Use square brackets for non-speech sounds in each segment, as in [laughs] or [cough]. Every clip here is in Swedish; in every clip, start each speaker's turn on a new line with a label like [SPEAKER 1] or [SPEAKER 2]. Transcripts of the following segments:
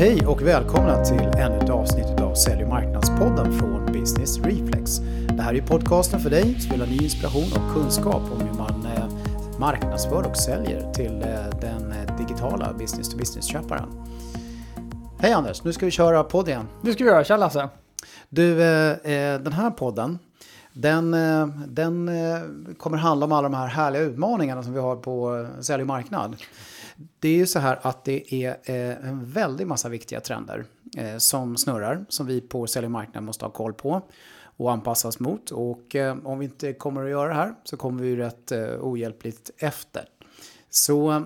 [SPEAKER 1] Hej och välkomna till ännu ett avsnitt av Sälj och marknadspodden från Business Reflex. Det här är podcasten för dig som vill ha ny inspiration och kunskap om hur man eh, marknadsför och säljer till eh, den eh, digitala business-to-business-köparen. Hej Anders, nu ska vi köra podd igen.
[SPEAKER 2] Det ska vi göra, tja Lasse.
[SPEAKER 1] Du, den här podden den, den kommer handla om alla de här härliga utmaningarna som vi har på sälj och marknad. Det är ju så här att det är eh, en väldig massa viktiga trender eh, som snurrar, som vi på sälj och marknad måste ha koll på och anpassas mot. Och eh, om vi inte kommer att göra det här så kommer vi rätt ohjälpligt efter. Så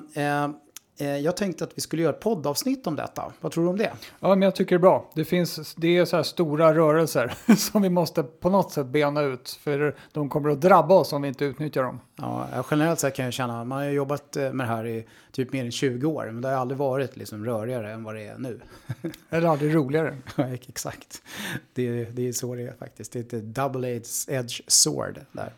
[SPEAKER 1] jag tänkte att vi skulle göra ett poddavsnitt om detta. Vad tror du om det?
[SPEAKER 2] Ja, men jag tycker det är bra. Det finns, det är så här stora rörelser [laughs] som vi måste på något sätt bena ut. För de kommer att drabba oss om vi inte utnyttjar dem.
[SPEAKER 1] Ja, generellt sett kan jag känna, man har jobbat eh, med det här i typ mer än 20 år. Men det har aldrig varit liksom rörigare än vad det är nu. [laughs]
[SPEAKER 2] Eller aldrig roligare.
[SPEAKER 1] Ja, exakt. Det, det är så det är faktiskt. Det är ett double edge sword där.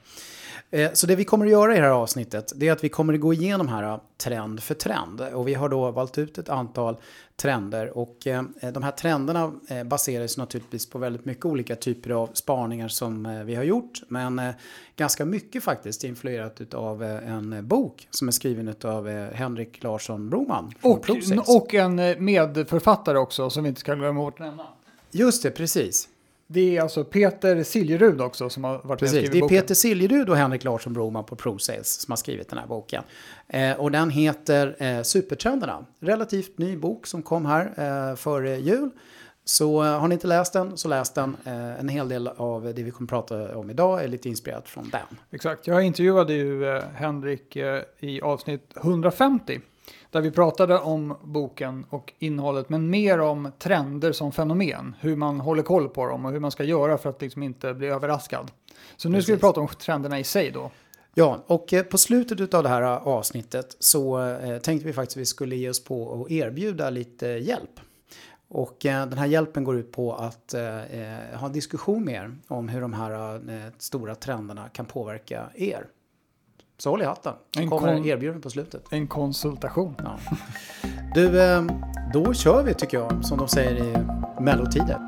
[SPEAKER 1] Eh, så det vi kommer att göra i det här avsnittet det är att vi kommer att gå igenom här eh, trend för trend. Och vi har då valt ut ett antal trender och eh, de här trenderna baseras naturligtvis på väldigt mycket olika typer av spaningar som vi har gjort. Men ganska mycket faktiskt influerat av en bok som är skriven av Henrik Larsson Broman.
[SPEAKER 2] Och, och en medförfattare också som vi inte ska glömma att nämna.
[SPEAKER 1] Just det, precis.
[SPEAKER 2] Det är alltså Peter Siljerud också som har varit
[SPEAKER 1] Precis, med och skrivit Det är Peter Siljerud och Henrik Larsson Broman på ProSales som har skrivit den här boken. Eh, och den heter eh, Supertrenderna. Relativt ny bok som kom här eh, före jul. Så eh, har ni inte läst den så läs den. Eh, en hel del av det vi kommer prata om idag är lite inspirerat från den.
[SPEAKER 2] Exakt, jag intervjuade ju eh, Henrik i avsnitt 150 där vi pratade om boken och innehållet, men mer om trender som fenomen. Hur man håller koll på dem och hur man ska göra för att liksom inte bli överraskad. Så nu Precis. ska vi prata om trenderna i sig då.
[SPEAKER 1] Ja, och eh, på slutet av det här eh, avsnittet så eh, tänkte vi faktiskt att vi skulle ge oss på att erbjuda lite hjälp. Och den här hjälpen går ut på att ha en diskussion med er om hur de här stora trenderna kan påverka er. Så håll i hatten. En kommer erbjudande på slutet.
[SPEAKER 2] En konsultation. Ja.
[SPEAKER 1] Du, eh, då kör vi tycker jag, som de säger i mellotider.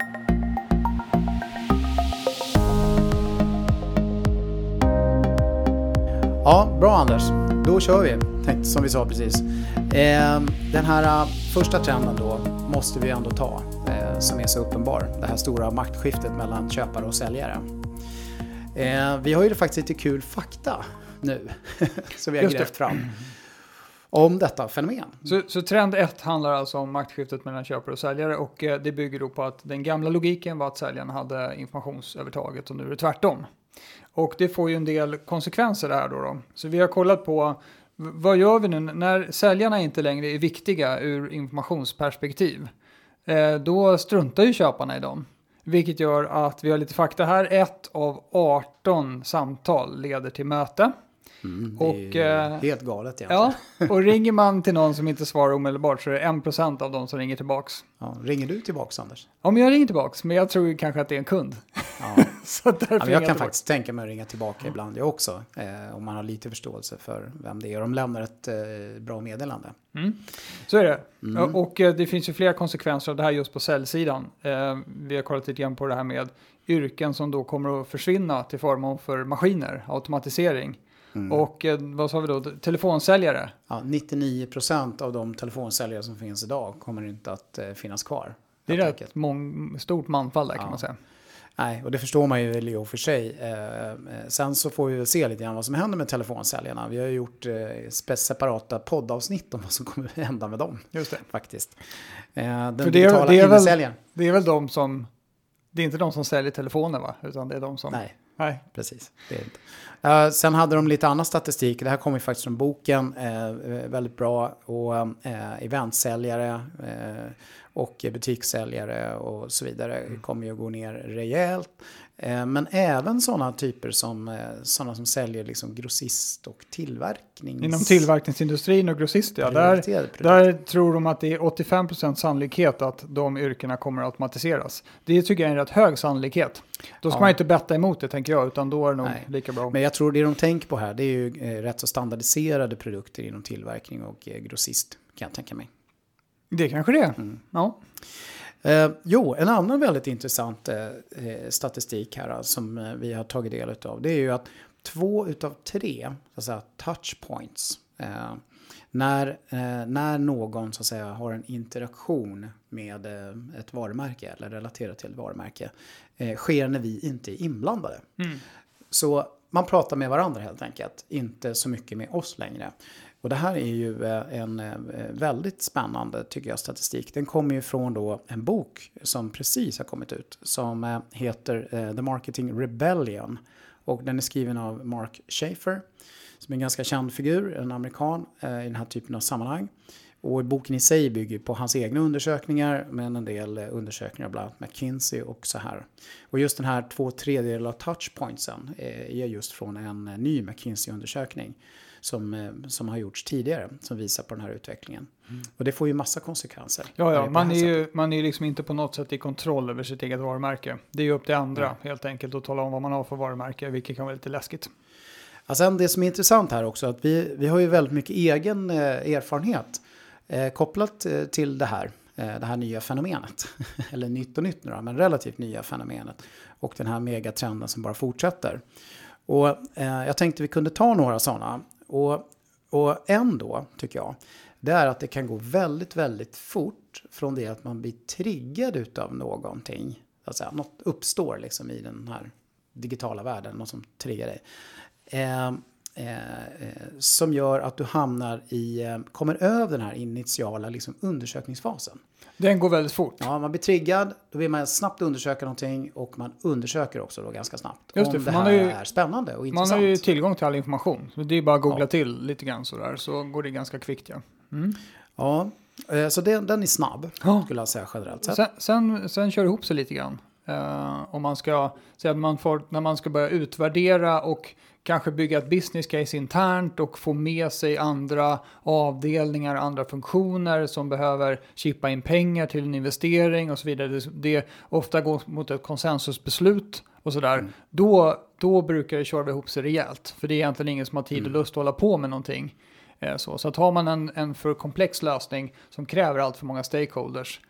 [SPEAKER 1] Ja, bra Anders. Då kör vi, tänkte, som vi sa precis. Eh, den här eh, första trenden då måste vi ändå ta, som är så uppenbar. Det här stora maktskiftet mellan köpare och säljare. vi har ju faktiskt lite kul fakta nu [laughs] som vi har grävt fram om detta fenomen.
[SPEAKER 2] Så, så trend ett handlar alltså om maktskiftet mellan köpare och säljare och eh, det bygger då på att den gamla logiken var att säljarna hade informationsövertaget och nu är det tvärtom. Och det får ju en del konsekvenser det här då, då. Så vi har kollat på vad gör vi nu när säljarna inte längre är viktiga ur informationsperspektiv? Eh, då struntar ju köparna i dem. Vilket gör att vi har lite fakta här. Ett av 18 samtal leder till möte.
[SPEAKER 1] Mm, och, eh, helt galet
[SPEAKER 2] egentligen. Ja, [laughs] och ringer man till någon som inte svarar omedelbart så är det 1% av de som ringer tillbaks.
[SPEAKER 1] Ja, ringer du tillbaks Anders?
[SPEAKER 2] Ja, men jag ringer tillbaks, men jag tror kanske att det är en kund.
[SPEAKER 1] Ja. [laughs] så därför ja, jag kan tillbaks. faktiskt tänka mig att ringa tillbaka ja. ibland jag också. Eh, om man har lite förståelse för vem det är de lämnar ett eh, bra meddelande.
[SPEAKER 2] Mm. Så är det. Mm. Och eh, det finns ju flera konsekvenser av det här just på säljsidan. Eh, vi har kollat lite grann på det här med yrken som då kommer att försvinna till förmån för maskiner, automatisering. Mm. Och eh, vad sa vi då, telefonsäljare?
[SPEAKER 1] Ja, 99% av de telefonsäljare som finns idag kommer inte att eh, finnas kvar.
[SPEAKER 2] Det är mång, stort manfall där ja. kan man säga.
[SPEAKER 1] Nej, och det förstår man ju i och för sig. Eh, eh, sen så får vi väl se lite grann vad som händer med telefonsäljarna. Vi har ju gjort eh, separata poddavsnitt om vad som kommer att [laughs] hända med dem.
[SPEAKER 2] Just det.
[SPEAKER 1] Faktiskt. Eh, den för det, digitala
[SPEAKER 2] det, är väl, det är väl de som, det är inte de som säljer telefoner va? Utan det är de som...
[SPEAKER 1] Nej, Nej. precis. Det är inte. Uh, sen hade de lite annan statistik. Det här kommer faktiskt från boken. Uh, väldigt bra. Och uh, eventsäljare och butikssäljare och så vidare mm. kommer ju att gå ner rejält. Eh, men även sådana typer som, eh, sådana som säljer liksom grossist och tillverkning.
[SPEAKER 2] Inom tillverkningsindustrin och grossist, ja. Där, där tror de att det är 85% sannolikhet att de yrkena kommer att automatiseras. Det tycker jag är en rätt hög sannolikhet. Då ska ja. man inte betta emot det tänker jag, utan då är det nog Nej. lika bra.
[SPEAKER 1] Men jag tror det de tänker på här, det är ju eh, rätt så standardiserade produkter inom tillverkning och grossist, kan jag tänka mig.
[SPEAKER 2] Det kanske det är.
[SPEAKER 1] Mm.
[SPEAKER 2] Ja.
[SPEAKER 1] Eh, jo, en annan väldigt intressant eh, eh statistik här eh, som eh, vi har tagit del av. Det är ju att två utav tre så att säga, touchpoints eh, när, när någon så att säga, har en interaktion med ett varumärke eller relaterat till ett varumärke sker när vi inte är inblandade.
[SPEAKER 2] Mm.
[SPEAKER 1] Så man pratar med varandra helt enkelt, inte så mycket med oss längre. Och det här är ju eh, en eh, väldigt spännande, tycker jag, statistik. Den kommer ju från då en bok som precis har kommit ut som eh, heter The Marketing Rebellion. Och den är skriven av Mark Schaefer som är en ganska känd figur, en amerikan i den här typen av sammanhang. Och boken i sig bygger på hans egna undersökningar men en del undersökningar bland annat McKinsey och så här. Och just den här två tredjedelar av touchpointsen är just från en ny McKinsey-undersökning som, eh, som har gjorts tidigare som visar på den här utvecklingen. Mm. Och det får ju massa konsekvenser.
[SPEAKER 2] Ja, ja, man är ju man är liksom inte på något sätt i kontroll över sitt eget varumärke. Det är ju upp till andra mm. helt enkelt att tala om vad man har för varumärke, vilket kan vara lite läskigt.
[SPEAKER 1] Ja, sen det som är intressant här också, att vi, vi har ju väldigt mycket egen eh, erfarenhet eh, Eh, kopplat eh, till det här, eh, det här nya fenomenet. [laughs] Eller nytt och nytt nu då, men relativt nya fenomenet. Och den här megatrenden som bara fortsätter. Och eh, jag tänkte vi kunde ta några sådana. Och, och en då, tycker jag, det är att det kan gå väldigt, väldigt fort från det att man blir triggad utav någonting. Så att säga, något uppstår liksom i den här digitala världen, något som triggar dig. Eh, Eh, som gör att du hamnar i, eh, kommer över den här initiala liksom, undersökningsfasen.
[SPEAKER 2] Den går väldigt fort.
[SPEAKER 1] Ja, man blir triggad, då vill man snabbt undersöka någonting och man undersöker också då ganska snabbt.
[SPEAKER 2] Just det,
[SPEAKER 1] om det
[SPEAKER 2] här
[SPEAKER 1] ju, är spännande och intressant.
[SPEAKER 2] Man har ju tillgång till all information. Så det är bara att googla ja. till lite grann sådär så går det ganska kvickt. Ja,
[SPEAKER 1] mm. ja eh, så det, den är snabb ja. skulle jag säga generellt sett.
[SPEAKER 2] Sen, sen, sen kör det ihop sig lite grann. Uh, om man ska säga att man får, när man ska börja utvärdera och kanske bygga ett business case internt och få med sig andra avdelningar, andra funktioner som behöver chippa in pengar till en investering och så vidare. Det, det ofta går mot ett konsensusbeslut och sådär. Mm. Då, då brukar det köra ihop sig rejält. För det är egentligen ingen som har tid och mm. lust att hålla på med någonting. Eh, så, så att har man en, en för komplex lösning som kräver allt för många stakeholders Eh,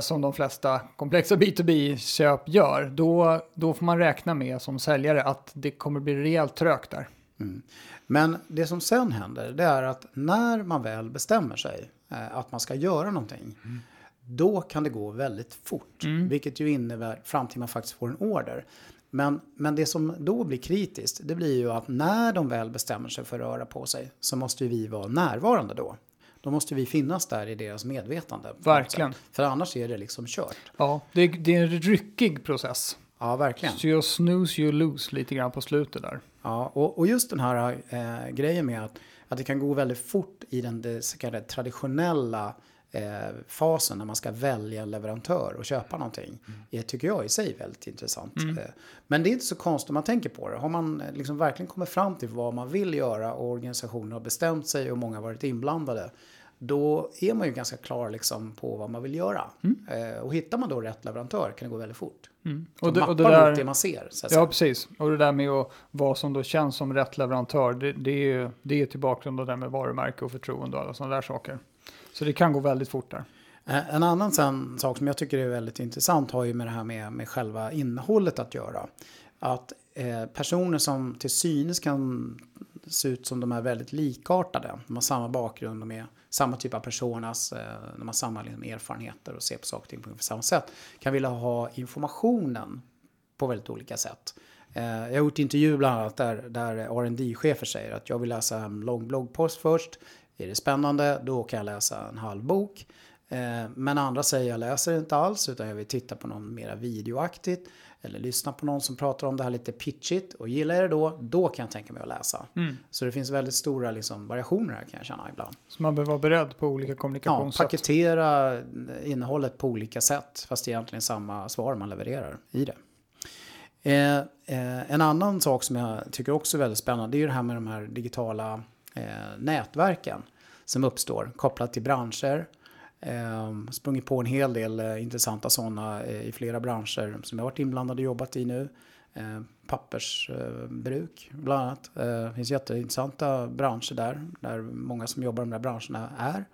[SPEAKER 2] som de flesta komplexa B2B-köp gör, då, då får man räkna med som säljare att det kommer bli rejält trögt där.
[SPEAKER 1] Mm. Men det som sen händer, det är att när man väl bestämmer sig eh, att man ska göra någonting, mm. då kan det gå väldigt fort. Mm. Vilket ju innebär fram till man faktiskt får en order. Men, men det som då blir kritiskt, det blir ju att när de väl bestämmer sig för att röra på sig så måste vi vara närvarande då. Då måste vi finnas där i deras medvetande.
[SPEAKER 2] Verkligen.
[SPEAKER 1] För annars är det liksom kört.
[SPEAKER 2] Ja, det är, det är en ryckig process.
[SPEAKER 1] Ja, verkligen.
[SPEAKER 2] Så you snooze, you lose lite grann på slutet där.
[SPEAKER 1] Ja, och, och just den här eh, grejen med att, att det kan gå väldigt fort i den det så kallade traditionella eh, fasen när man ska välja leverantör och köpa någonting. Mm. Det tycker jag i sig väldigt intressant. Mm. Eh, men det är inte så konstigt om man tänker på det. Har man eh, liksom verkligen kommit fram till vad man vill göra och organisationen har bestämt sig och många har varit inblandade. Då är man ju ganska klar liksom på vad man vill göra. Mm. Eh, och hittar man då rätt leverantör kan det gå väldigt fort. Mm. Och, det, och det, där, det man ser.
[SPEAKER 2] ja, precis. Och det där med att, vad som då känns som rätt leverantör, det, det är, det är till bakgrund av det med varumärke och förtroende och alla sådana där saker. Så det kan gå väldigt fort där.
[SPEAKER 1] Eh, en annan sen, sak som jag tycker är väldigt intressant har ju med det här med, med själva innehållet att göra. Att eh, personer som till synes kan se ut som de är väldigt likartade, de har samma bakgrund, de är samma typ av personas, eh, de har samma liksom, erfarenheter och ser på saker och ting på samma sätt, kan vilja ha informationen på väldigt olika sätt. Eh, jag har gjort intervjuer bland annat där, där rd chefer säger att jag vill läsa en lång bloggpost först, är det spännande, då kan jag läsa en halv bok. Eh, men andra säger jag läser inte alls utan jag vill titta på någon mera videoaktigt. Eller lyssna på någon som pratar om det här lite pitchigt. Och gillar jag det då, då kan jag tänka mig att läsa. Mm. Så det finns väldigt stora liksom, variationer här kan jag känna ibland.
[SPEAKER 2] Så man behöver vara beredd på olika kommunikationssätt?
[SPEAKER 1] Ja, paketera innehållet på olika sätt. Fast det är egentligen samma svar man levererar i det. Eh, eh, en annan sak som jag tycker också är väldigt spännande det är det här med de här digitala eh, nätverken som uppstår kopplat till branscher. Eh, sprungit på en hel del eh, intressanta sådana eh, i flera branscher som jag varit inblandad och jobbat i nu. Ehm, eh, pappersbruk bland annat. Eh, det finns jätteintressanta branscher där, där många som jobbar i de där branscherna är.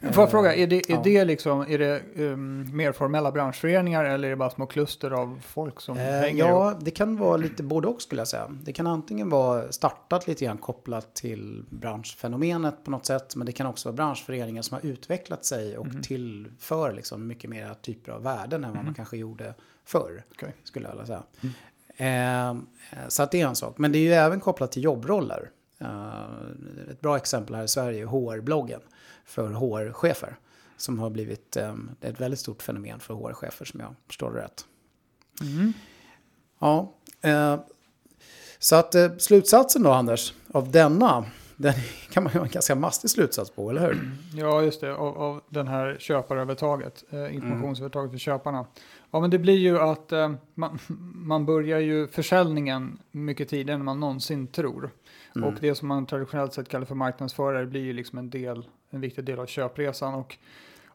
[SPEAKER 2] Får jag fråga, är det, är ja. det, liksom, är det um, mer formella branschföreningar eller är det bara små kluster av folk som
[SPEAKER 1] eh,
[SPEAKER 2] hänger
[SPEAKER 1] Ja, ihop? det kan vara lite både och skulle jag säga. Det kan antingen vara startat lite grann kopplat till branschfenomenet på något sätt. Men det kan också vara branschföreningar som har utvecklat sig och mm. tillför liksom mycket mer typer av värden än vad mm. man kanske gjorde förr. Okay. Skulle jag vilja säga. Mm. Eh, så att det är en sak. Men det är ju även kopplat till jobbroller. Eh, ett bra exempel här i Sverige är HR-bloggen för HR-chefer. Som har blivit eh, ett väldigt stort fenomen för HR-chefer som jag förstår det rätt. Mm. Ja, eh, så att slutsatsen då Anders av denna den [laughs] kan man ju ha en ganska mastig slutsats på, eller hur? [clears throat]
[SPEAKER 2] Ja, just det, av, av den här köparövertaget, eh, informationsövertaget för köparna. Ja, men det blir ju att eh, man, [laughs] man börjar ju försäljningen mycket tidigare än man någonsin tror. Mm. Och det som man traditionellt sett kallar för marknadsförare blir ju liksom en del, en viktig del av köpresan. Och,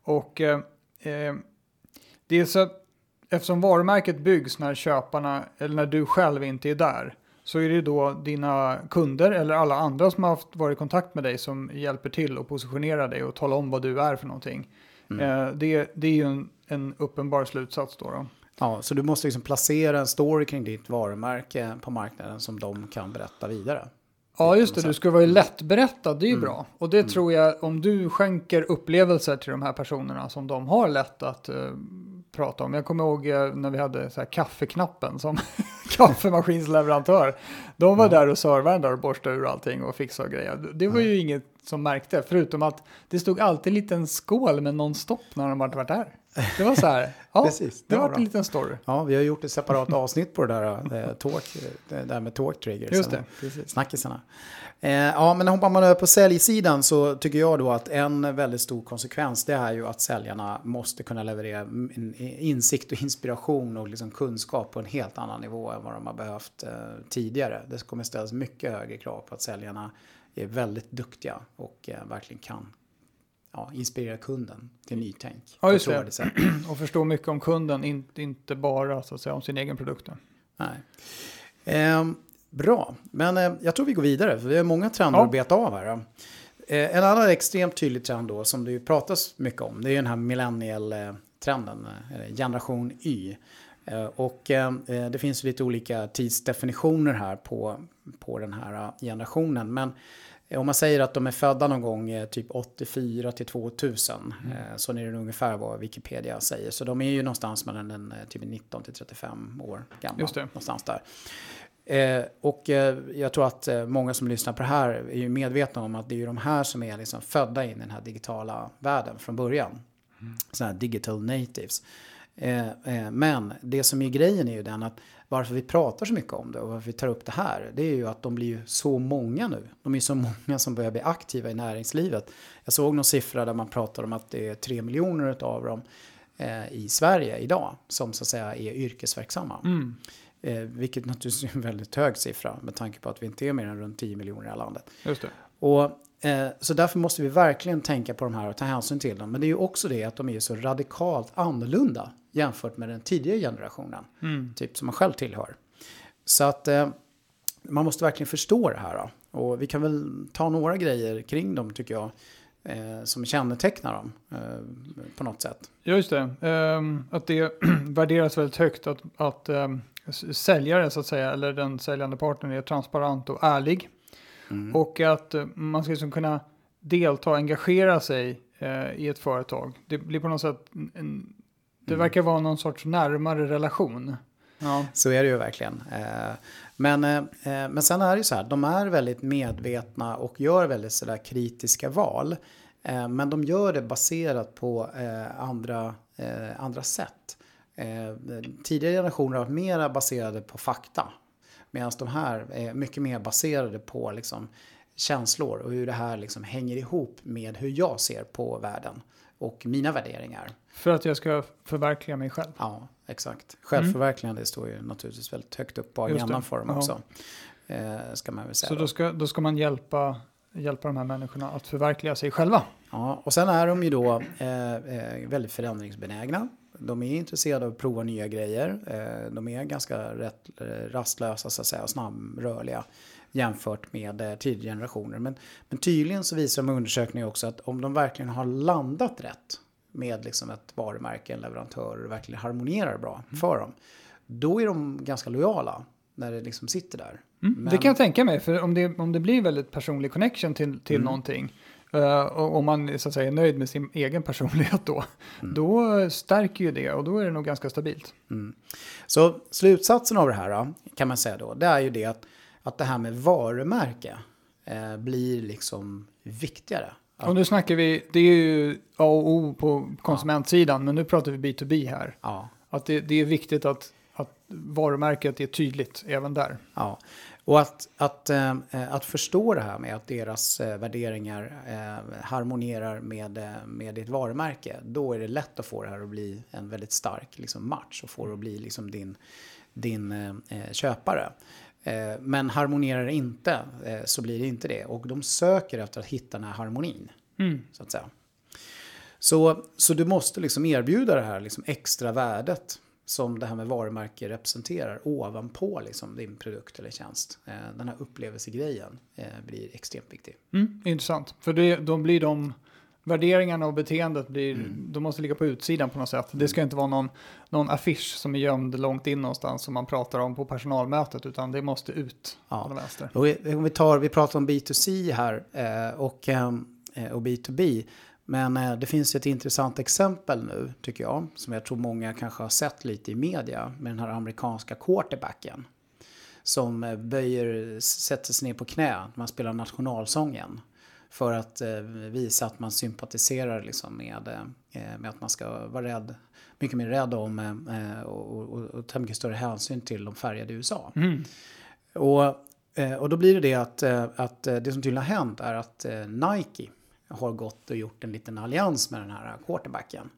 [SPEAKER 2] och eh, eh, det är så, eftersom varumärket byggs när köparna, eller när du själv inte är där, så är det då dina kunder eller alla andra som har haft, varit i kontakt med dig som hjälper till att positionera dig och tala om vad du är för någonting. Mm. Eh, det, det är ju en, en uppenbar slutsats då. då.
[SPEAKER 1] Ja, så du måste liksom placera en story kring ditt varumärke på marknaden som de kan berätta vidare.
[SPEAKER 2] Ja, just det. Du ska vara lättberättad. Det är ju mm. bra. Och det mm. tror jag, om du skänker upplevelser till de här personerna som de har lätt att uh, prata om. Jag kommer ihåg uh, när vi hade så här, kaffeknappen som [laughs] kaffemaskinsleverantör. De var mm. där och servade där och borstade ur allting och fixade grejer. Det var ju inget som märkte, förutom att det stod alltid en liten skål med non-stop när de varit där. Det var så här, ja, Precis, det, det var, var en liten story.
[SPEAKER 1] Ja, vi har gjort ett separat avsnitt på det där, det, talk, det där med talk triggers.
[SPEAKER 2] Just det, precis.
[SPEAKER 1] Snackisarna. Eh, ja, men hoppar man över på säljsidan så tycker jag då att en väldigt stor konsekvens det är ju att säljarna måste kunna leverera insikt och inspiration och liksom kunskap på en helt annan nivå än vad de har behövt eh, tidigare. Det kommer ställas mycket högre krav på att säljarna är väldigt duktiga och eh, verkligen kan ja, inspirera kunden till nytänk.
[SPEAKER 2] Ja, just det. [clears throat] och förstå mycket om kunden, inte, inte bara så att säga, om sin egen produkt.
[SPEAKER 1] Nej. Eh, bra, men eh, jag tror vi går vidare, för vi har många trender ja. att beta av här. Eh, en annan extremt tydlig trend då, som det ju pratas mycket om, det är den här millennial-trenden, eh, generation Y. Eh, och eh, det finns lite olika tidsdefinitioner här på, på den här generationen. Men om man säger att de är födda någon gång eh, typ 84 till 2000, mm. Eh, så är det ungefär vad Wikipedia säger. Så de är ju någonstans mellan en, eh, typ 19 till 35 år gamla.
[SPEAKER 2] Just det.
[SPEAKER 1] Någonstans där. Eh, och eh, jag tror att eh, många som lyssnar på det här är ju medvetna om att det är ju de här som är liksom födda in i den här digitala världen från början. Mm. Sådana här digital natives. men det som är grejen är ju den att varför vi pratar så mycket om det och varför vi tar upp det här, det är ju att de blir ju så många nu. De är så många som börjar bli aktiva i näringslivet. Jag såg någon siffra där man pratar om att det är tre miljoner av dem eh, i Sverige idag som så att säga är yrkesverksamma. Mm. Eh, vilket naturligtvis är en väldigt hög siffra med tanke på att vi inte är mer än runt 10 miljoner i hela landet.
[SPEAKER 2] Just det.
[SPEAKER 1] Och Eh, så därför måste vi verkligen tänka på de här och ta hänsyn till dem. Men det är ju också det att de är så radikalt annorlunda jämfört med den tidigare generationen. Mm. Typ som man själv tillhör. Så att eh, man måste verkligen förstå det här. Då. Och vi kan väl ta några grejer kring dem tycker jag. Eh, som kännetecknar dem eh, på något sätt.
[SPEAKER 2] Ja, just det. Um, att det [clears throat] värderas väldigt högt att, att um, säljare så att säga, eller den säljande partnern är transparent och ärlig. Mm. Och att eh, man ska liksom kunna delta och engagera sig eh, i ett företag. Det blir på något sätt, en, det mm. verkar vara någon sorts närmare relation.
[SPEAKER 1] Ja. Så är det ju verkligen. Eh, men, eh, men sen är det ju så här, de är väldigt medvetna och gör väldigt sådär kritiska val. Men de gör det baserat på andra, andra sätt. Tidigare generationer har varit mera baserade på fakta. Medan de här är mycket mer baserade på liksom känslor och hur det här liksom hänger ihop med hur jag ser på världen och mina värderingar.
[SPEAKER 2] För att jag ska förverkliga mig själv?
[SPEAKER 1] Ja, exakt. Självförverkligande mm. står ju naturligtvis väldigt högt upp på agendan för dem också. Eh, ska man väl säga
[SPEAKER 2] Så då ska, då ska man hjälpa, hjälpa de här människorna att förverkliga sig själva?
[SPEAKER 1] Ja, och sen är de ju då eh, eh väldigt förändringsbenägna. De är intresserade av att prova nya grejer. Eh, de är ganska rätt eh, rastlösa så att säga, snabbrörliga jämfört med eh, tidigare generationer. Men, men tydligen så visar de undersökningar också att om de verkligen har landat rätt med liksom ett varumärke, en leverantör och verkligen harmonierar bra för dem. Då är de ganska lojala när det liksom sitter där.
[SPEAKER 2] Mm,
[SPEAKER 1] Men-
[SPEAKER 2] Det kan jag tänka mig, för om det, om det blir väldigt personlig connection till, till
[SPEAKER 1] Mm.
[SPEAKER 2] någonting, eh, och om man så att säga, är nöjd med sin egen personlighet då,
[SPEAKER 1] Mm.
[SPEAKER 2] då stärker ju det och då är det nog ganska stabilt.
[SPEAKER 1] Så slutsatsen av det här då, kan man säga då, det är ju det att, att det här med varumärke eh, blir liksom viktigare.
[SPEAKER 2] Och nu snackar vi, det är ju A och O på konsumentsidan, men nu pratar vi B2B här.
[SPEAKER 1] Ja,
[SPEAKER 2] Att det, det är viktigt att, att varumärket är tydligt även där.
[SPEAKER 1] ja. Och att, att, eh, att förstå det här med att deras eh, värderingar eh, harmonierar med, eh, med ditt varumärke, då är det lätt att få det här att bli en väldigt stark liksom, match och få det att bli liksom, din, din eh, eh, köpare. Eh, men harmonierar det inte eh, så blir det inte det. Och de söker efter att hitta den här harmonin. Så att säga. Så, så du måste liksom erbjuda det här liksom extra värdet som det här med varumärke representerar ovanpå liksom din produkt eller tjänst. Eh, Den här upplevelsegrejen blir extremt viktig.
[SPEAKER 2] Mm, intressant, för det, då blir de värderingarna och beteendet blir,
[SPEAKER 1] Mm.
[SPEAKER 2] de måste ligga på utsidan på något sätt. Det ska inte vara någon, någon affisch som är gömd långt in någonstans som man pratar om på personalmötet, utan det måste ut
[SPEAKER 1] Ja. Och vi, om vi, tar, vi pratar om B2C här eh, och, eh, och B2B. Men eh, det finns ett intressant exempel nu, tycker jag, som jag tror många kanske har sett lite i media, med den här amerikanska quarterbacken. Som eh, böjer, sätter sig ner på knä när man spelar nationalsången. För att eh, visa att man sympatiserar liksom med, eh, med att man ska vara rädd, mycket mer rädd om eh, och, och, och ta mycket större hänsyn till de färgade i USA.
[SPEAKER 2] Mm.
[SPEAKER 1] Och, eh, och då blir det det att, eh, att eh, det som tydligen har hänt är att eh, Nike har gått och gjort en liten allians med den här quarterbacken.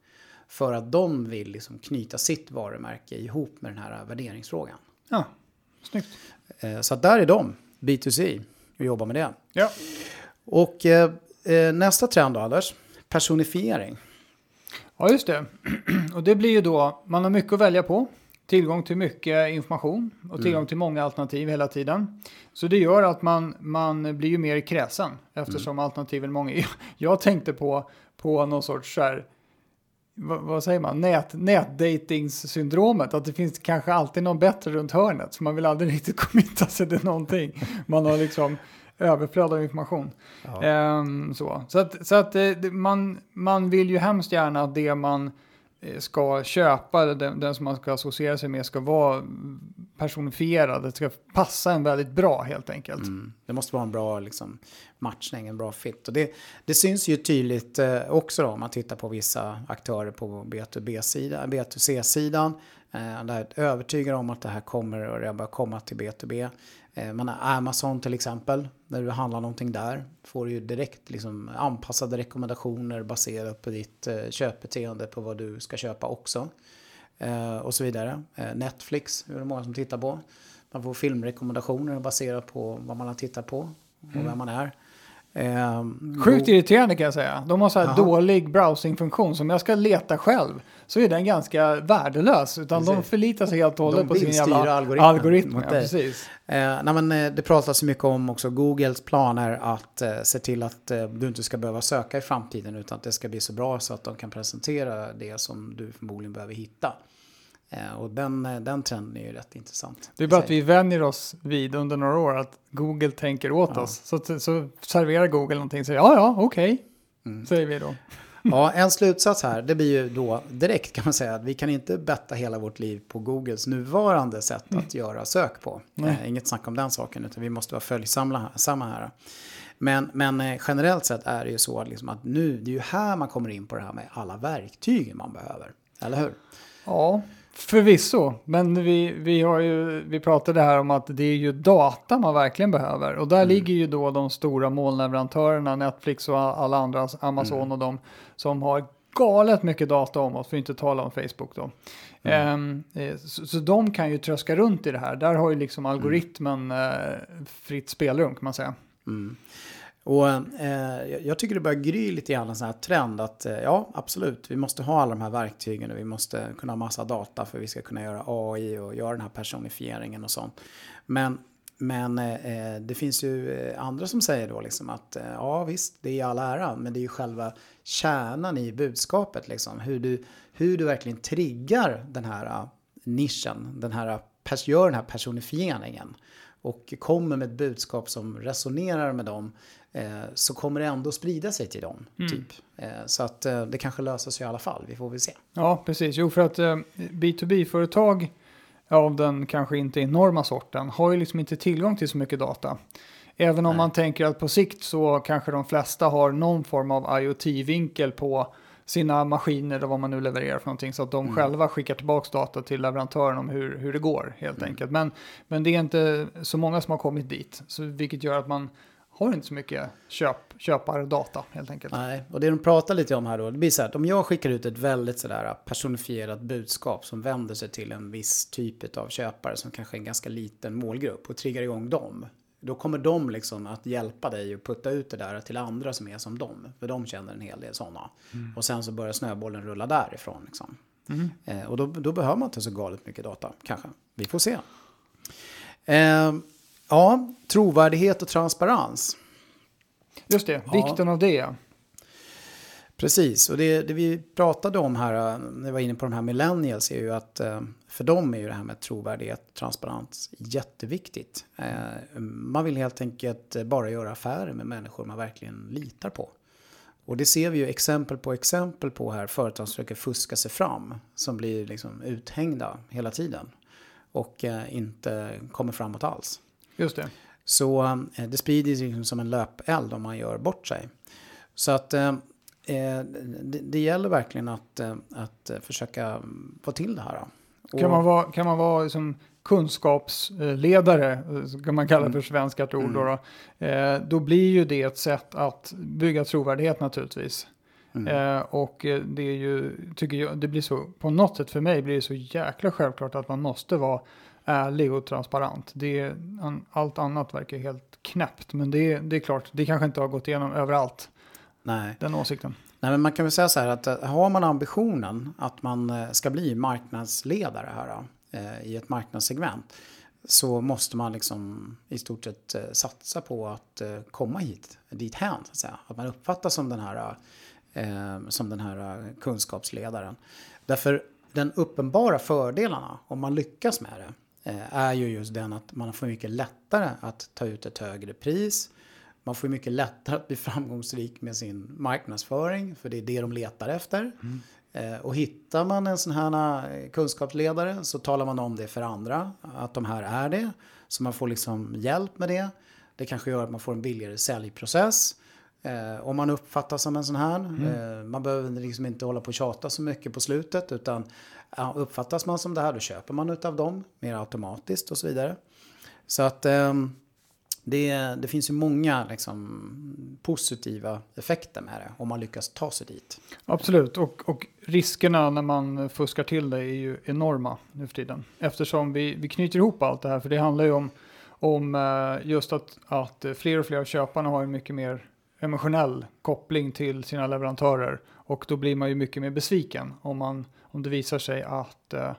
[SPEAKER 1] För att de vill liksom knyta sitt varumärke ihop med den här värderingsfrågan.
[SPEAKER 2] Ja, snyggt.
[SPEAKER 1] Eh, Så att där är de, B2C, och jobbar med det.
[SPEAKER 2] Ja.
[SPEAKER 1] Och eh, eh, nästa trend då, Anders, personifiering.
[SPEAKER 2] ja, just det. [clears throat] Och det blir ju då, man har mycket att välja på. Tillgång till mycket information och tillgång
[SPEAKER 1] Mm.
[SPEAKER 2] till många alternativ hela tiden. Så det gör att man, man blir ju mer kräsen eftersom
[SPEAKER 1] Mm.
[SPEAKER 2] alternativen är många. [laughs] Jag tänkte på, på någon sorts så här, vad, vad säger man, Nät, nätdatingssyndromet. Att det finns kanske alltid någon bättre runt hörnet. Så man vill aldrig [laughs] riktigt committa sig till någonting. Man har liksom överflöd av information. Ehm, så så att, så att eh, man, man vill ju hemskt gärna att det man eh, ska köpa, den, den som man ska associera sig med, ska vara personifierad. Det ska passa en väldigt bra helt enkelt.
[SPEAKER 1] Mm. Det måste vara en bra liksom, matchning, en bra fit. Och det, det syns ju tydligt eh, också då, om man tittar på vissa aktörer på B2B-sidan, B2C-sidan. Eh, där är övertygad om att det här kommer och det komma till B2B. Eh, man har Amazon till exempel, när du handlar någonting där får du ju direkt liksom, anpassade rekommendationer baserat på ditt eh, köpbeteende på vad du ska köpa också. Eh, och så vidare. Eh, Netflix är det många som tittar på. Man får filmrekommendationer baserat på vad man har tittat på och vem man är. Eh,
[SPEAKER 2] Sjukt
[SPEAKER 1] då-
[SPEAKER 2] irriterande kan jag säga. De har så här
[SPEAKER 1] Jaha.
[SPEAKER 2] dålig browsingfunktion. Så om jag ska leta själv så är den ganska värdelös. Utan de
[SPEAKER 1] Precis.
[SPEAKER 2] förlitar sig helt och hållet
[SPEAKER 1] De
[SPEAKER 2] på sin jävla algoritm.
[SPEAKER 1] mot
[SPEAKER 2] Ja, precis.
[SPEAKER 1] Eh, nej, men, eh, det pratas mycket om också Googles planer att eh, se till att eh, du inte ska behöva söka i framtiden utan att det ska bli så bra så att de kan presentera det som du förmodligen behöver hitta. Eh, och den, eh, den trenden är ju rätt intressant.
[SPEAKER 2] Det är bara att vi vänjer oss vid under några år att Google tänker åt
[SPEAKER 1] Ja.
[SPEAKER 2] oss. Så, så serverar Google någonting och säger ja, ja, okej.
[SPEAKER 1] Mm.
[SPEAKER 2] Säger vi då. [laughs]
[SPEAKER 1] Ja, en slutsats här, det blir ju då direkt kan man säga att vi kan inte betta hela vårt liv på Googles nuvarande sätt att göra sök på. Eh, inget snack om den saken, utan vi måste vara följsamma samma här. Men, men eh, generellt sett är det ju så liksom att nu, det är ju här man kommer in på det här med alla verktyg man behöver. Eller hur?
[SPEAKER 2] Ja, förvisso. Men vi, vi, har ju, vi pratade här om att det är ju data man verkligen behöver. Och där ligger ju då de stora molnleverantörerna, Netflix och alla andra, Amazon och de som har galet mycket data om oss, för att inte tala om Facebook då. Ehm, eh, så, så de kan ju tröska runt i det här. Där har ju liksom algoritmen eh, fritt spelrum kan man säga.
[SPEAKER 1] Och eh, jag tycker det börjar gry lite grann en sån här trend att eh, ja, absolut, vi måste ha alla de här verktygen och vi måste kunna ha massa data för att vi ska kunna göra AI och göra den här personifieringen och sånt. Men, men eh, eh det finns ju eh, andra som säger då liksom att eh, ja visst, det är all ära, men det är ju själva kärnan i budskapet liksom. Hur du, hur du verkligen triggar den här eh, nischen, den här, gör den här personifieringen och kommer med ett budskap som resonerar med dem så kommer det ändå sprida sig till dem. Mm. Typ. Eh, så att eh, det kanske löser sig i alla fall, vi får väl se.
[SPEAKER 2] Ja, precis. Jo, för att B2B-företag av den kanske inte enorma sorten har ju liksom inte tillgång till så mycket data. Även om Nej. man tänker att på sikt så kanske de flesta har någon form av IoT-vinkel på sina maskiner eller vad man nu levererar för någonting så att de mm. själva skickar tillbaka data till leverantören om hur, hur det går helt mm. enkelt. Men, men det är inte så många som har kommit dit, så vilket gör att man har inte så mycket köp, köpardata helt enkelt.
[SPEAKER 1] Nej, och det de pratar lite om här då, det blir så här att om jag skickar ut ett väldigt sådär personifierat budskap som vänder sig till en viss typ av köpare som kanske är en ganska liten målgrupp och triggar igång dem. Då kommer de liksom att hjälpa dig och putta ut det där till andra som är som dem. För de känner en hel del sådana. Mm. Och sen så börjar snöbollen rulla därifrån. Liksom. Mm. Eh, och då, då, behöver man inte så galet mycket data, kanske. Vi får se. Eh, ja, trovärdighet och transparens.
[SPEAKER 2] Just det, ja. vikten av det.
[SPEAKER 1] Precis, och det, det, vi pratade om här, när vi var inne på de här millennials, är ju att eh, för dem är ju det här med trovärdighet, transparens jätteviktigt. Eh, man vill helt enkelt bara göra affärer med människor man verkligen litar på. Och det ser vi ju exempel på exempel på här, företag som försöker fuska sig fram, som blir liksom uthängda hela tiden och eh, inte kommer framåt alls.
[SPEAKER 2] Just det.
[SPEAKER 1] Så det sprider sig liksom som en löpeld om man gör bort sig. Så att Eh, det, det, gäller verkligen att, eh, att försöka få till det här.
[SPEAKER 2] Och, kan man vara, kan man vara liksom kunskapsledare, kan man kalla det för mm. svenska ord, mm. då, då, eh, då blir ju det ett sätt att bygga trovärdighet naturligtvis. Mm. Eh, och det är ju, tycker jag, det blir så, på något sätt för mig blir det så jäkla självklart att man måste vara ärlig och transparent. Det, allt annat verkar helt knäppt, men det, det är klart, det kanske inte har gått igenom överallt.
[SPEAKER 1] Nej.
[SPEAKER 2] Den åsikten.
[SPEAKER 1] Nej, men man kan väl säga så här att eh, har man ambitionen att man eh, ska bli marknadsledare här eh, i ett marknadssegment så måste man liksom i stort sett satsa på att komma hit, dit hän, så att säga. Att man uppfattas som den här, som den här kunskapsledaren. Därför den uppenbara fördelarna, om man lyckas med det, är ju just den att man får mycket lättare att ta ut ett högre pris. Man får mycket lättare att bli framgångsrik med sin marknadsföring, för det är det de letar efter. Mm. Eh, och hittar man en sån här eh, kunskapsledare så talar man om det för andra, att de här är det. Så man får liksom hjälp med det. Det kanske gör att man får en billigare säljprocess. Eh, om man uppfattas som en sån här. Mm. Eh, man behöver liksom inte hålla på och tjata så mycket på slutet. Utan ja, uppfattas man som det här då köper man utav dem mer automatiskt och så vidare. Så att eh, det, det finns ju många liksom, positiva effekter med det om man lyckas ta sig dit.
[SPEAKER 2] Absolut, och, och riskerna när man fuskar till det är ju enorma nu för tiden. Eftersom vi, vi knyter ihop allt det här, för det handlar ju om, om eh, just att, att fler och fler av köparna har en mycket mer emotionell koppling till sina leverantörer. Och då blir man ju mycket mer besviken om, man, om det visar sig att eh,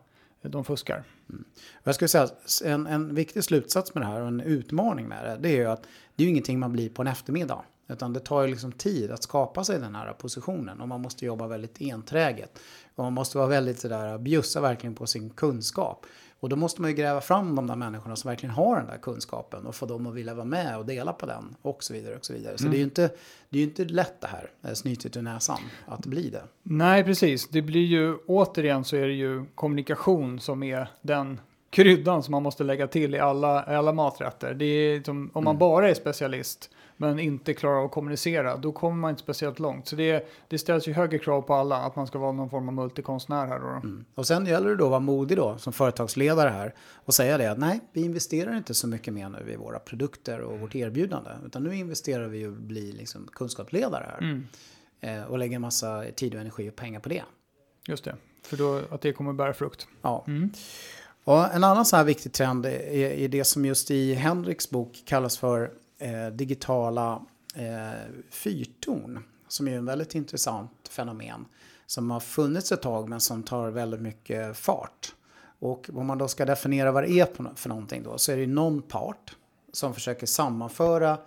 [SPEAKER 2] de fuskar.
[SPEAKER 1] Mm. Jag skulle säga en, en viktig slutsats med det här och en utmaning med det, det är ju att det är ju ingenting man blir på en eftermiddag. Utan det tar ju liksom tid att skapa sig den här positionen och man måste jobba väldigt enträget. Och man måste vara väldigt sådär, bjussa verkligen på sin kunskap. Och då måste man ju gräva fram de där människorna som verkligen har den där kunskapen och få dem att vilja vara med och dela på den och så vidare. och Så vidare. Så mm. det är ju inte, det är inte lätt det här, eh, snytet ur näsan, att bli det.
[SPEAKER 2] Nej, precis. Det blir ju, återigen så är det ju kommunikation som är den kryddan som man måste lägga till i alla, alla maträtter. Det är om man mm. bara är specialist men inte klarar av att kommunicera, då kommer man inte speciellt långt. Så det, det ställs ju högre krav på alla att man ska vara någon form av multikonstnär här. Då. Mm.
[SPEAKER 1] Och sen gäller det då att vara modig då som företagsledare här och säga det att nej, vi investerar inte så mycket mer nu i våra produkter och vårt erbjudande, utan nu investerar vi i att bli liksom kunskapsledare här. Mm. Eh, och lägger en massa tid och energi och pengar på det.
[SPEAKER 2] Just det, för då att det kommer bära frukt.
[SPEAKER 1] Ja. Mm. Och en annan så här viktig trend är, är det som just i Henriks bok kallas för digitala eh, fyrtorn som är en väldigt intressant fenomen som har funnits ett tag men som tar väldigt mycket fart. Och om man då ska definiera vad det är för någonting då så är det någon part som försöker sammanföra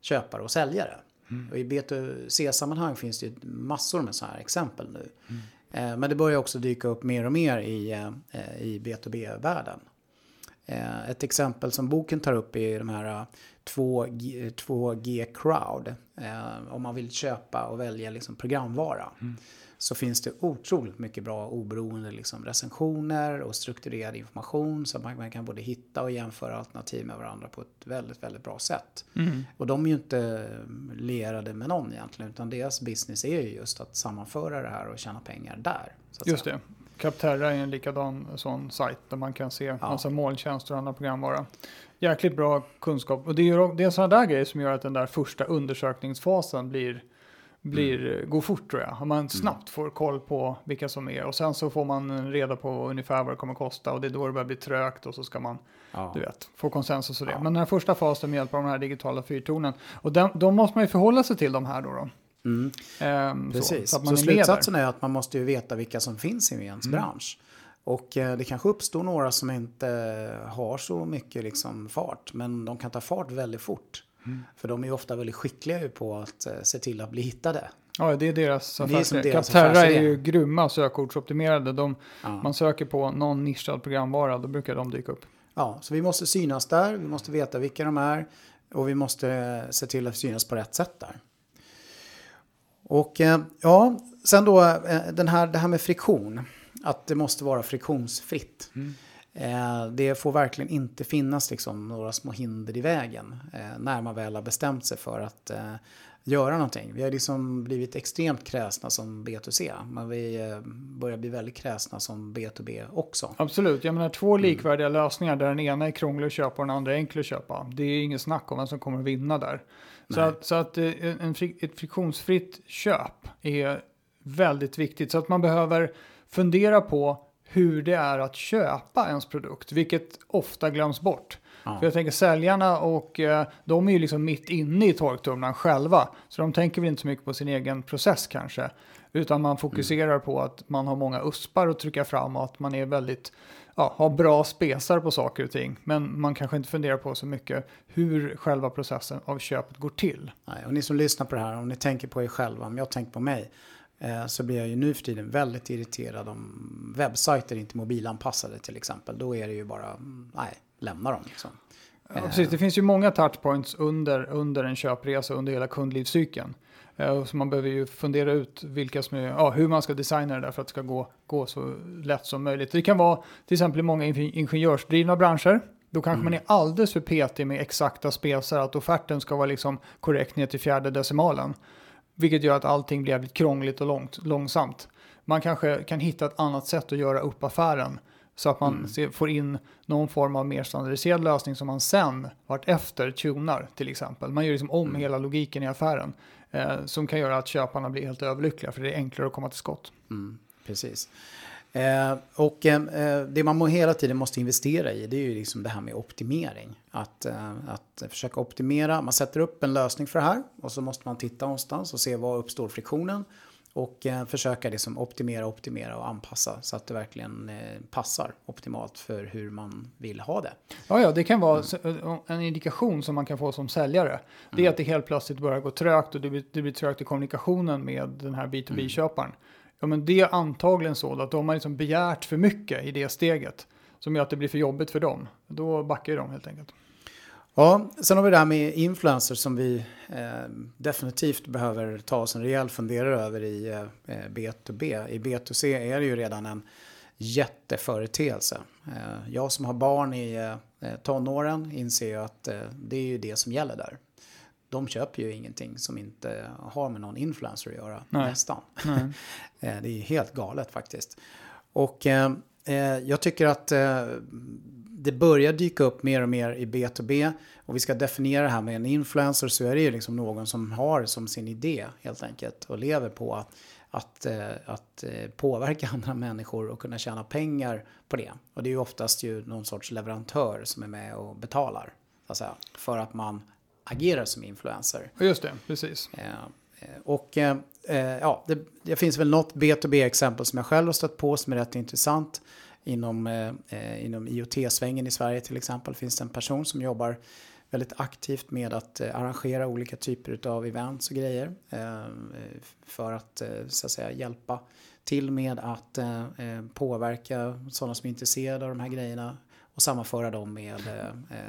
[SPEAKER 1] köpare och säljare. Mm. Och i B2C-sammanhang finns det massor med sådana här exempel nu. Mm. Men det börjar också dyka upp mer och mer i, eh, i B2B-världen. Eh, ett exempel som boken tar upp är de här 2G, 2G crowd. Om man vill köpa och välja liksom programvara. Mm så finns det otroligt mycket bra oberoende liksom recensioner och strukturerad information så att man, man, kan både hitta och jämföra alternativ med varandra på ett väldigt, väldigt bra sätt. Mm. Och de är ju inte lierade med någon egentligen utan deras business är ju just att sammanföra det här och tjäna pengar där.
[SPEAKER 2] just säga. det. Capterra är en likadan sån sajt där man kan se ja. massa molntjänster och andra programvara. Jäkligt bra kunskap och det är, det är sådana där grejer som gör att den där första undersökningsfasen blir blir, mm. går fort tror jag. Om man mm. snabbt får koll på vilka som är och sen så får man reda på ungefär vad det kommer kosta och det är då det börjar bli trögt och så ska man ja. du vet, få konsensus och det. Ja. Men den här första fasen med hjälp av de här digitala fyrtornen och den, då måste man ju förhålla sig till de här då. då.
[SPEAKER 1] Mm. Ehm, Precis, så, så, så slutsatsen är att man måste ju veta vilka som finns i ens mm. bransch. Och eh, det kanske uppstår några som inte har så mycket liksom, fart, men de kan ta fart väldigt fort. Mm. För de är ofta väldigt skickliga på att eh, se till att bli hittade.
[SPEAKER 2] Ja, det är deras affärsidé. Capterra är ju grymma sökordsoptimerade. De, ja. Man söker på någon nischad programvara, då brukar de dyka upp.
[SPEAKER 1] Ja, så vi måste synas där, vi måste veta vilka de är och vi måste eh, se till att synas på rätt sätt där. Och eh, ja, sen då den här, det här med friktion. Att det måste vara friktionsfritt. Mm. Eh, det får verkligen inte finnas liksom några små hinder i vägen eh, när man väl har bestämt sig för att eh, göra någonting. Vi har liksom blivit extremt kräsna som B2C, men vi börjar bli väldigt kräsna som B2B också.
[SPEAKER 2] Absolut, jag menar två mm. likvärdiga mm. lösningar där den ena är krånglig att köpa och den andra är enkel att köpa. Det är inget snack om vem som kommer att vinna där. Så att, så att en, ett friktionsfritt köp är väldigt viktigt. Så att man behöver fundera på hur det är att köpa ens produkt, vilket ofta glöms bort. Ja. För jag tänker säljarna och eh, de är ju liksom mitt inne i torktumlaren själva. Så de tänker väl inte så mycket på sin egen process kanske. Utan man fokuserar mm. på att man har många uspar att trycka fram och att man är väldigt, ja, har bra spesar på saker och ting. Men man kanske inte funderar på så mycket hur själva processen av köpet går till.
[SPEAKER 1] Nej, och ni som lyssnar på det här, om ni tänker på er själva, om jag tänker på mig så blir jag ju nu för tiden väldigt irriterad om webbsajter inte är mobilanpassade till exempel. Då är det ju bara, mm, nej, lämna dem. Liksom.
[SPEAKER 2] Ja, precis. Det finns ju många touchpoints under, under en köpresa, under hela kundlivscykeln. Eh, så man behöver ju fundera ut vilka som är, ja, hur man ska designa det där för att det ska gå, gå så lätt som möjligt. Det kan vara till exempel i många ingenjörsdrivna branscher. Då kanske mm. man är alldeles för petig med exakta spesar, att offerten ska vara liksom korrekt ner till fjärde decimalen. Vilket gör att allting blir jävligt krångligt och långt, långsamt. Man kanske kan hitta ett annat sätt att göra upp affären. Så att man mm. får in någon form av mer standardiserad lösning som man sen vart efter tunar till exempel. Man gör liksom om mm. hela logiken i affären. Eh, som kan göra att köparna blir helt överlyckliga för det är enklare att komma till skott.
[SPEAKER 1] Mm, precis. Eh, och eh, det man hela tiden måste investera i det är ju liksom det här med optimering. Att, eh, att försöka optimera, man sätter upp en lösning för det här och så måste man titta någonstans och se var uppstår friktionen. Och eh, försöka liksom optimera, optimera och anpassa så att det verkligen eh, passar optimalt för hur man vill ha det.
[SPEAKER 2] Ja, ja, det kan vara mm. en indikation som man kan få som säljare. Det är mm. att det helt plötsligt börjar gå trögt och det blir, det blir trögt i kommunikationen med den här B2B-köparen. Mm. Ja, men det är antagligen så att de har liksom begärt för mycket i det steget som gör att det blir för jobbigt för dem. Då backar de helt enkelt.
[SPEAKER 1] Ja, sen har vi det här med influencers som vi eh, definitivt behöver ta oss en rejäl funderare över i eh, eh B2B. I B2C är det ju redan en jätteföreteelse. Eh, jag som har barn i eh, eh tonåren inser ju att eh, det är ju det som gäller där de köper ju ingenting som inte har med någon influencer att göra, Nej. nästan. Nej. [laughs] Eh, det är helt galet faktiskt. Och eh, eh, jag tycker att eh, det börjar dyka upp mer och mer i B2B. Och vi ska definiera det här med en influencer så är det ju liksom någon som har som sin idé helt enkelt och lever på att, att, eh, att påverka [laughs] andra människor och kunna tjäna pengar på det. Och det är ju oftast ju någon sorts leverantör som är med och betalar. Att säga, för att man agerar som influencer.
[SPEAKER 2] Just det, precis.
[SPEAKER 1] Eh, eh, och eh, ja, det, det, finns väl något B2B-exempel som jag själv har stött på som är rätt intressant. Inom, eh inom IoT-svängen i Sverige till exempel finns det en person som jobbar väldigt aktivt med att eh, arrangera olika typer av events och grejer. Eh, för att, så att säga, hjälpa till med att påverka sådana som är intresserade av de här grejerna och sammanföra dem med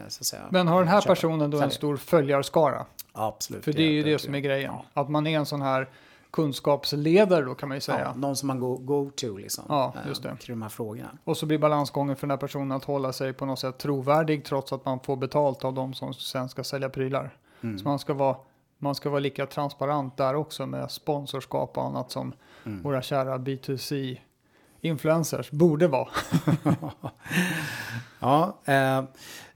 [SPEAKER 1] så att säga.
[SPEAKER 2] Men har den här personen då en stor följarskara?
[SPEAKER 1] Absolut.
[SPEAKER 2] För det är ju det som är grejen. Ja. Att man är en sån här kunskapsledare då kan man ju säga. Ja,
[SPEAKER 1] någon som man go, go to liksom.
[SPEAKER 2] Ja, just det.
[SPEAKER 1] Kring de här frågorna.
[SPEAKER 2] Och så blir balansgången för den här personen att hålla sig på något sätt trovärdig trots att man får betalt av de som sen ska sälja prylar. Mm. Så man ska, vara, man ska vara lika transparent där också med sponsorskap och annat som mm. våra kära B2C influencers borde vara. [laughs]
[SPEAKER 1] ja, eh,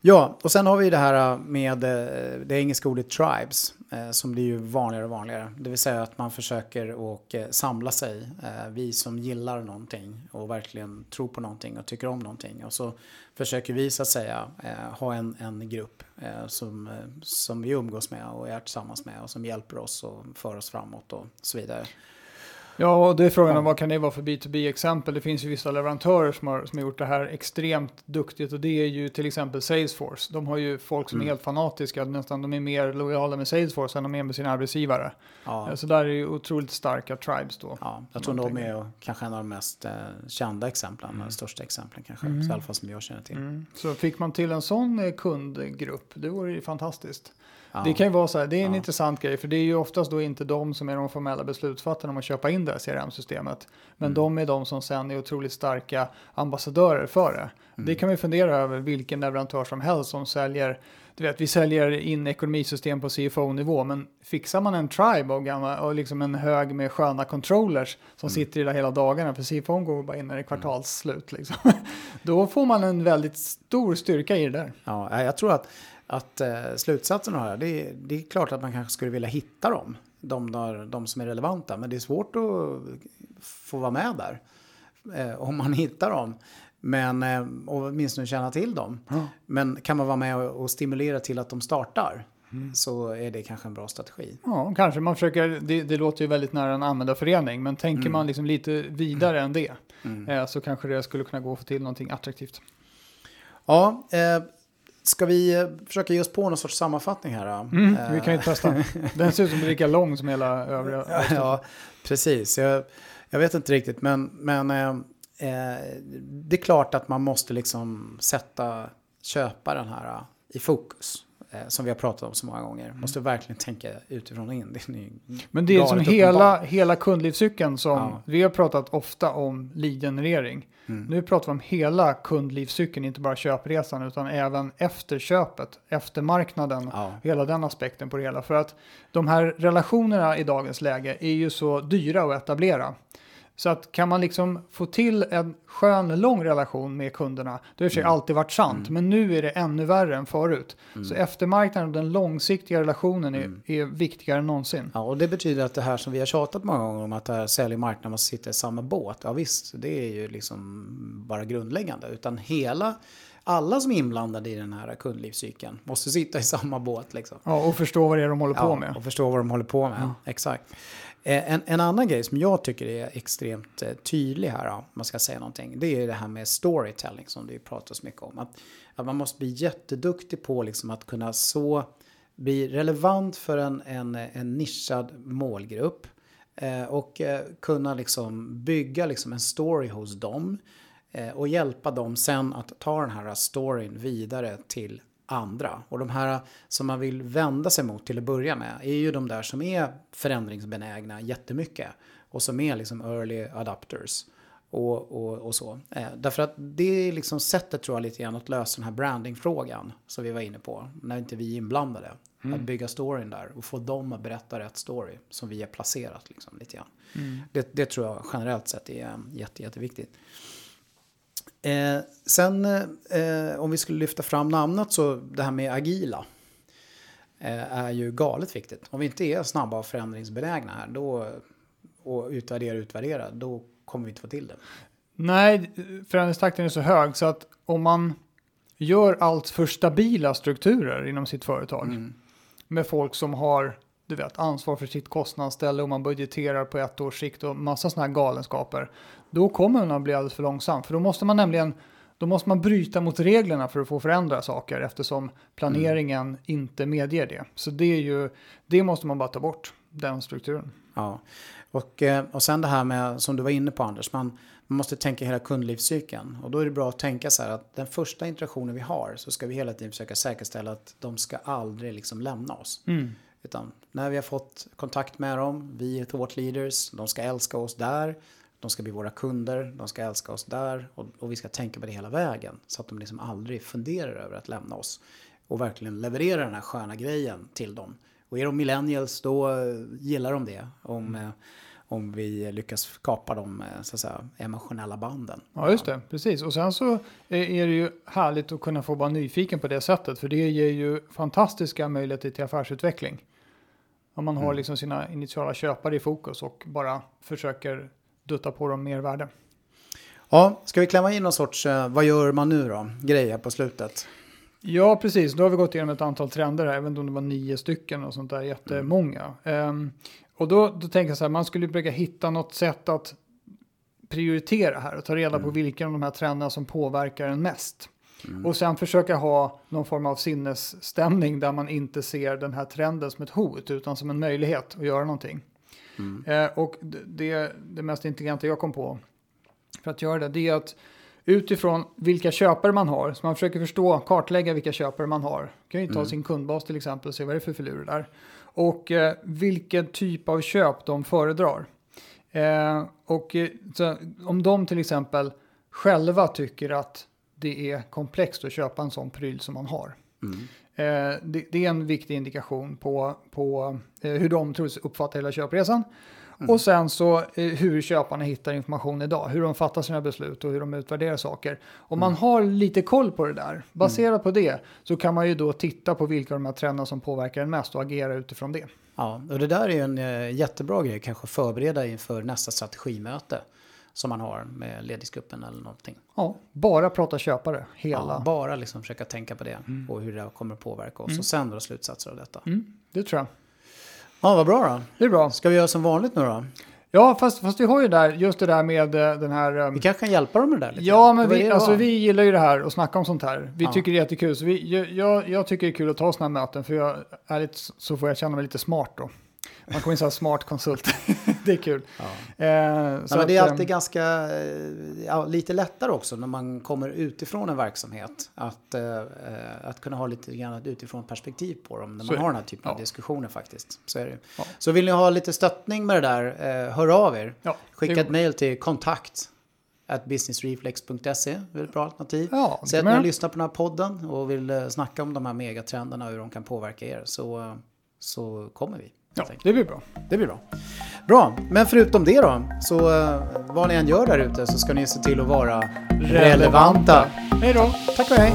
[SPEAKER 1] ja, och sen har vi det här eh, med eh, det engelska ordet tribes eh, som blir ju vanligare och vanligare. Det vill säga att man försöker och eh, samla sig, eh, vi som gillar någonting och verkligen tror på någonting och tycker om någonting. Och så försöker vi så att säga eh, ha en, en grupp eh, som, som vi umgås med och är tillsammans med och som hjälper oss och för oss framåt och så vidare.
[SPEAKER 2] Ja, och det är frågan om vad kan det vara för B2B-exempel. Det finns ju vissa leverantörer som har, som har gjort det här extremt duktigt och det är ju till exempel Salesforce. De har ju folk som mm. är helt fanatiska, nästan de är mer lojala med Salesforce än de är med sin arbetsgivare. Ja. Så där är ju otroligt starka tribes då.
[SPEAKER 1] Ja, jag tror de är kanske en av de mest eh, kända exemplen, mm. de största exemplen kanske, mm. i alla fall som jag känner till. Mm.
[SPEAKER 2] Så fick man till en sån eh, kundgrupp, det vore ju fantastiskt. Ja. Det kan ju vara så här, det är en ja. intressant grej, för det är ju oftast då inte de som är de formella beslutsfattarna om att köpa in det här CRM-systemet. Men mm. de är de som sen är otroligt starka ambassadörer för det. Mm. Det kan vi fundera över vilken leverantör som helst som säljer du vet, vi säljer in ekonomisystem på CFO-nivå, men fixar man en tribe och, gamla, och liksom en hög med sköna controllers som mm. sitter i det hela dagarna, för CFO går bara in när det är kvartalsslut, liksom. [laughs] då får man en väldigt stor styrka i det där.
[SPEAKER 1] Ja, jag tror att att eh, slutsatsen av det här, det, det är klart att man kanske skulle vilja hitta dem. De, där, de som är relevanta, men det är svårt att få vara med där. Eh, om man [laughs] hittar dem. Men, eh, och åtminstone känna till dem. Mm. Men kan man vara med och, och stimulera till att de startar mm. så är det kanske en bra strategi.
[SPEAKER 2] Ja, kanske. Man försöker, det, det låter ju väldigt nära en användarförening, men tänker mm. man liksom lite vidare än det mm. eh, så kanske det skulle kunna gå att få till någonting attraktivt.
[SPEAKER 1] Ja, eh, Ska vi eh, försöka ge oss på någon sorts sammanfattning här?
[SPEAKER 2] Mm, vi kan ju testa. [laughs] Den ser ut som lika lång som hela övriga.
[SPEAKER 1] ja, precis. Jag, jag, vet inte riktigt, men, men eh, eh, det är klart att man måste liksom sätta köparen här eh, i fokus. Eh, som vi har pratat om så många gånger. Mm. Måste verkligen tänka utifrån och in. Det är
[SPEAKER 2] Men det är som hela, hela kundlivscykeln som ja. vi har pratat ofta om lead-generering. Mm. Nu pratar vi om hela kundlivscykeln, inte bara köpresan utan även efter köpet, efter marknaden, ja. hela den aspekten på det hela. För att de här relationerna i dagens läge är ju så dyra att etablera. Så att kan man liksom få till en skön, lång relation med kunderna, det har i mm. alltid varit sant, mm. men nu är det ännu värre än förut. Mm. Så eftermarknaden och den långsiktiga relationen är, mm. är, viktigare än någonsin.
[SPEAKER 1] Ja, och det betyder att det här som vi har tjatat många gånger om, att det här sälj och marknad måste sitta i samma båt, ja visst, det är ju liksom bara grundläggande, utan hela alla som är inblandade i den här kundlivscykeln måste sitta i samma båt. Liksom.
[SPEAKER 2] Ja, och förstå vad det är de håller på med.
[SPEAKER 1] och förstå vad de håller på med, mm. exakt. Eh, en, en, annan grej som jag tycker är extremt eh, tydlig här, om man ska säga någonting, det är det här med storytelling som det pratas mycket om. Att, att man måste bli jätteduktig på liksom att kunna så bli relevant för en, en, en nischad målgrupp eh, och eh, kunna liksom bygga liksom en story hos dem eh, och hjälpa dem sen att ta den här storyn vidare till andra. Och de här som man vill vända sig mot till att börja med är ju de där som är förändringsbenägna jättemycket. Och som är liksom early adapters. Och, och, och så. Eh, därför att det är liksom sättet tror jag lite grann att lösa den här brandingfrågan som vi var inne på. När inte vi är inblandade. Mm. Att bygga storyn där och få dem att berätta rätt story som vi har placerat liksom lite grann. Mm. Det, det, tror jag generellt sett är jätte, jätteviktigt. Eh, sen eh, om vi skulle lyfta fram namnet så det här med agila eh, är ju galet viktigt. Om vi inte är snabba och förändringsbenägna här då, och utvärdera utvärdera då kommer vi inte få till det.
[SPEAKER 2] Nej, förändringstakten är så hög så att om man gör allt för stabila strukturer inom sitt företag mm. med folk som har du vet, ansvar för sitt kostnadsställe och man budgeterar på ett års sikt och massa sådana här galenskaper. Då kommer att bli alldeles för långsam. För då måste man nämligen då måste man bryta mot reglerna för att få förändra saker eftersom planeringen mm. inte medger det. Så det, är ju, det måste man bara ta bort, den strukturen.
[SPEAKER 1] Ja, och, eh, och sen det här med, som du var inne på Anders, man, man måste tänka hela kundlivscykeln. Och då är det bra att tänka så här att den första interaktionen vi har så ska vi hela tiden försöka säkerställa att de ska aldrig liksom lämna oss. Mm. Utan när vi har fått kontakt med dem, vi är thought leaders, de ska älska oss där, de ska bli våra kunder, de ska älska oss där och, och vi ska tänka på det hela vägen. Så att de liksom aldrig funderar över att lämna oss. Och verkligen leverera den här sköna grejen till dem. Och är de millennials då gillar de det. Om, mm. om vi lyckas kapa de så att säga, emotionella banden.
[SPEAKER 2] Ja, just det. Precis. Och sen så är det ju härligt att kunna få vara nyfiken på det sättet. För det ger ju fantastiska möjligheter till affärsutveckling. Om man har mm. liksom sina initiala köpare i fokus och bara försöker dutta på dem mervärde.
[SPEAKER 1] Ja, ska vi klämma in någon sorts, eh, vad gör man nu då, grejer på slutet?
[SPEAKER 2] Ja, precis. Då har vi gått igenom ett antal trender här, även om det var nio stycken och sånt där, jättemånga. Mm. Um, och då, då tänker jag så här, man skulle försöka hitta något sätt att prioritera här och ta reda mm. på vilka av de här trenderna som påverkar en mest. Mm. Och sen försöka ha någon form av sinnesstämning där man inte ser den här trenden som ett hot utan som en möjlighet att göra någonting. Mm. Eh, och det, det mest intelligenta jag kom på för att göra det, det är att utifrån vilka köpare man har, så man försöker förstå, kartlägga vilka köpare man har. Man kan ju ta mm. sin kundbas till exempel och se vad det är för filurer där. Och eh, vilken typ av köp de föredrar. Eh, och eh, så, om de till exempel själva tycker att det är komplext att köpa en sån pryl som man har. Mm. Eh, det, det, är en viktig indikation på, på eh, hur de tror uppfattar hela köpresan. Mm. Och sen så eh, hur köparna hittar information idag, hur de fattar sina beslut och hur de utvärderar saker. Om mm. man har lite koll på det där, baserat mm. på det, så kan man ju då titta på vilka av de här trenderna som påverkar en mest och agera utifrån det.
[SPEAKER 1] Ja, och det där är ju en eh, jättebra grej, kanske förbereda inför nästa strategimöte som man har med ledningsgruppen eller någonting.
[SPEAKER 2] Ja, bara prata köpare, hela.
[SPEAKER 1] Ja, bara liksom försöka tänka på det mm. och hur det kommer påverka oss mm. och sen dra slutsatser av detta. Mm,
[SPEAKER 2] det tror jag.
[SPEAKER 1] Ja, vad bra då.
[SPEAKER 2] Det är bra.
[SPEAKER 1] Ska vi göra som vanligt nu då?
[SPEAKER 2] Ja, fast, fast vi har ju där, just det där med eh, den här...
[SPEAKER 1] Um... Vi kanske kan hjälpa dem med det där lite.
[SPEAKER 2] Ja, men vi, alltså, vi gillar ju det här och snacka om sånt här. Vi ja. tycker det är jättekul. Så vi, jag, jag tycker det är kul att ta sådana här möten, för jag, ärligt så får jag känna mig lite smart då. Man kommer in som smart konsult. [laughs] det är kul. Ja.
[SPEAKER 1] Eh, så ja, att, det är alltid eh, ganska, eh, ja, lite lättare också när man kommer utifrån en verksamhet. Att, eh, att kunna ha lite grann ett utifrån perspektiv på dem när man har den här typen av diskussioner faktiskt. Så, är det. så vill ni ha lite stöttning med det där, eh, hör av er. Skicka ett mail till kontakt at businessreflex.se är ett bra alternativ. Ja, Säg att ni har lyssnat på den här podden och vill eh, snacka om de här megatrenderna och hur de kan påverka er så, så kommer vi.
[SPEAKER 2] Ja, det blir bra.
[SPEAKER 1] Det blir bra. Bra, men förutom det då, så eh, vad ni än gör där ute så ska ni se till att vara relevanta. relevanta.
[SPEAKER 2] Hej då.
[SPEAKER 1] Tack och hej.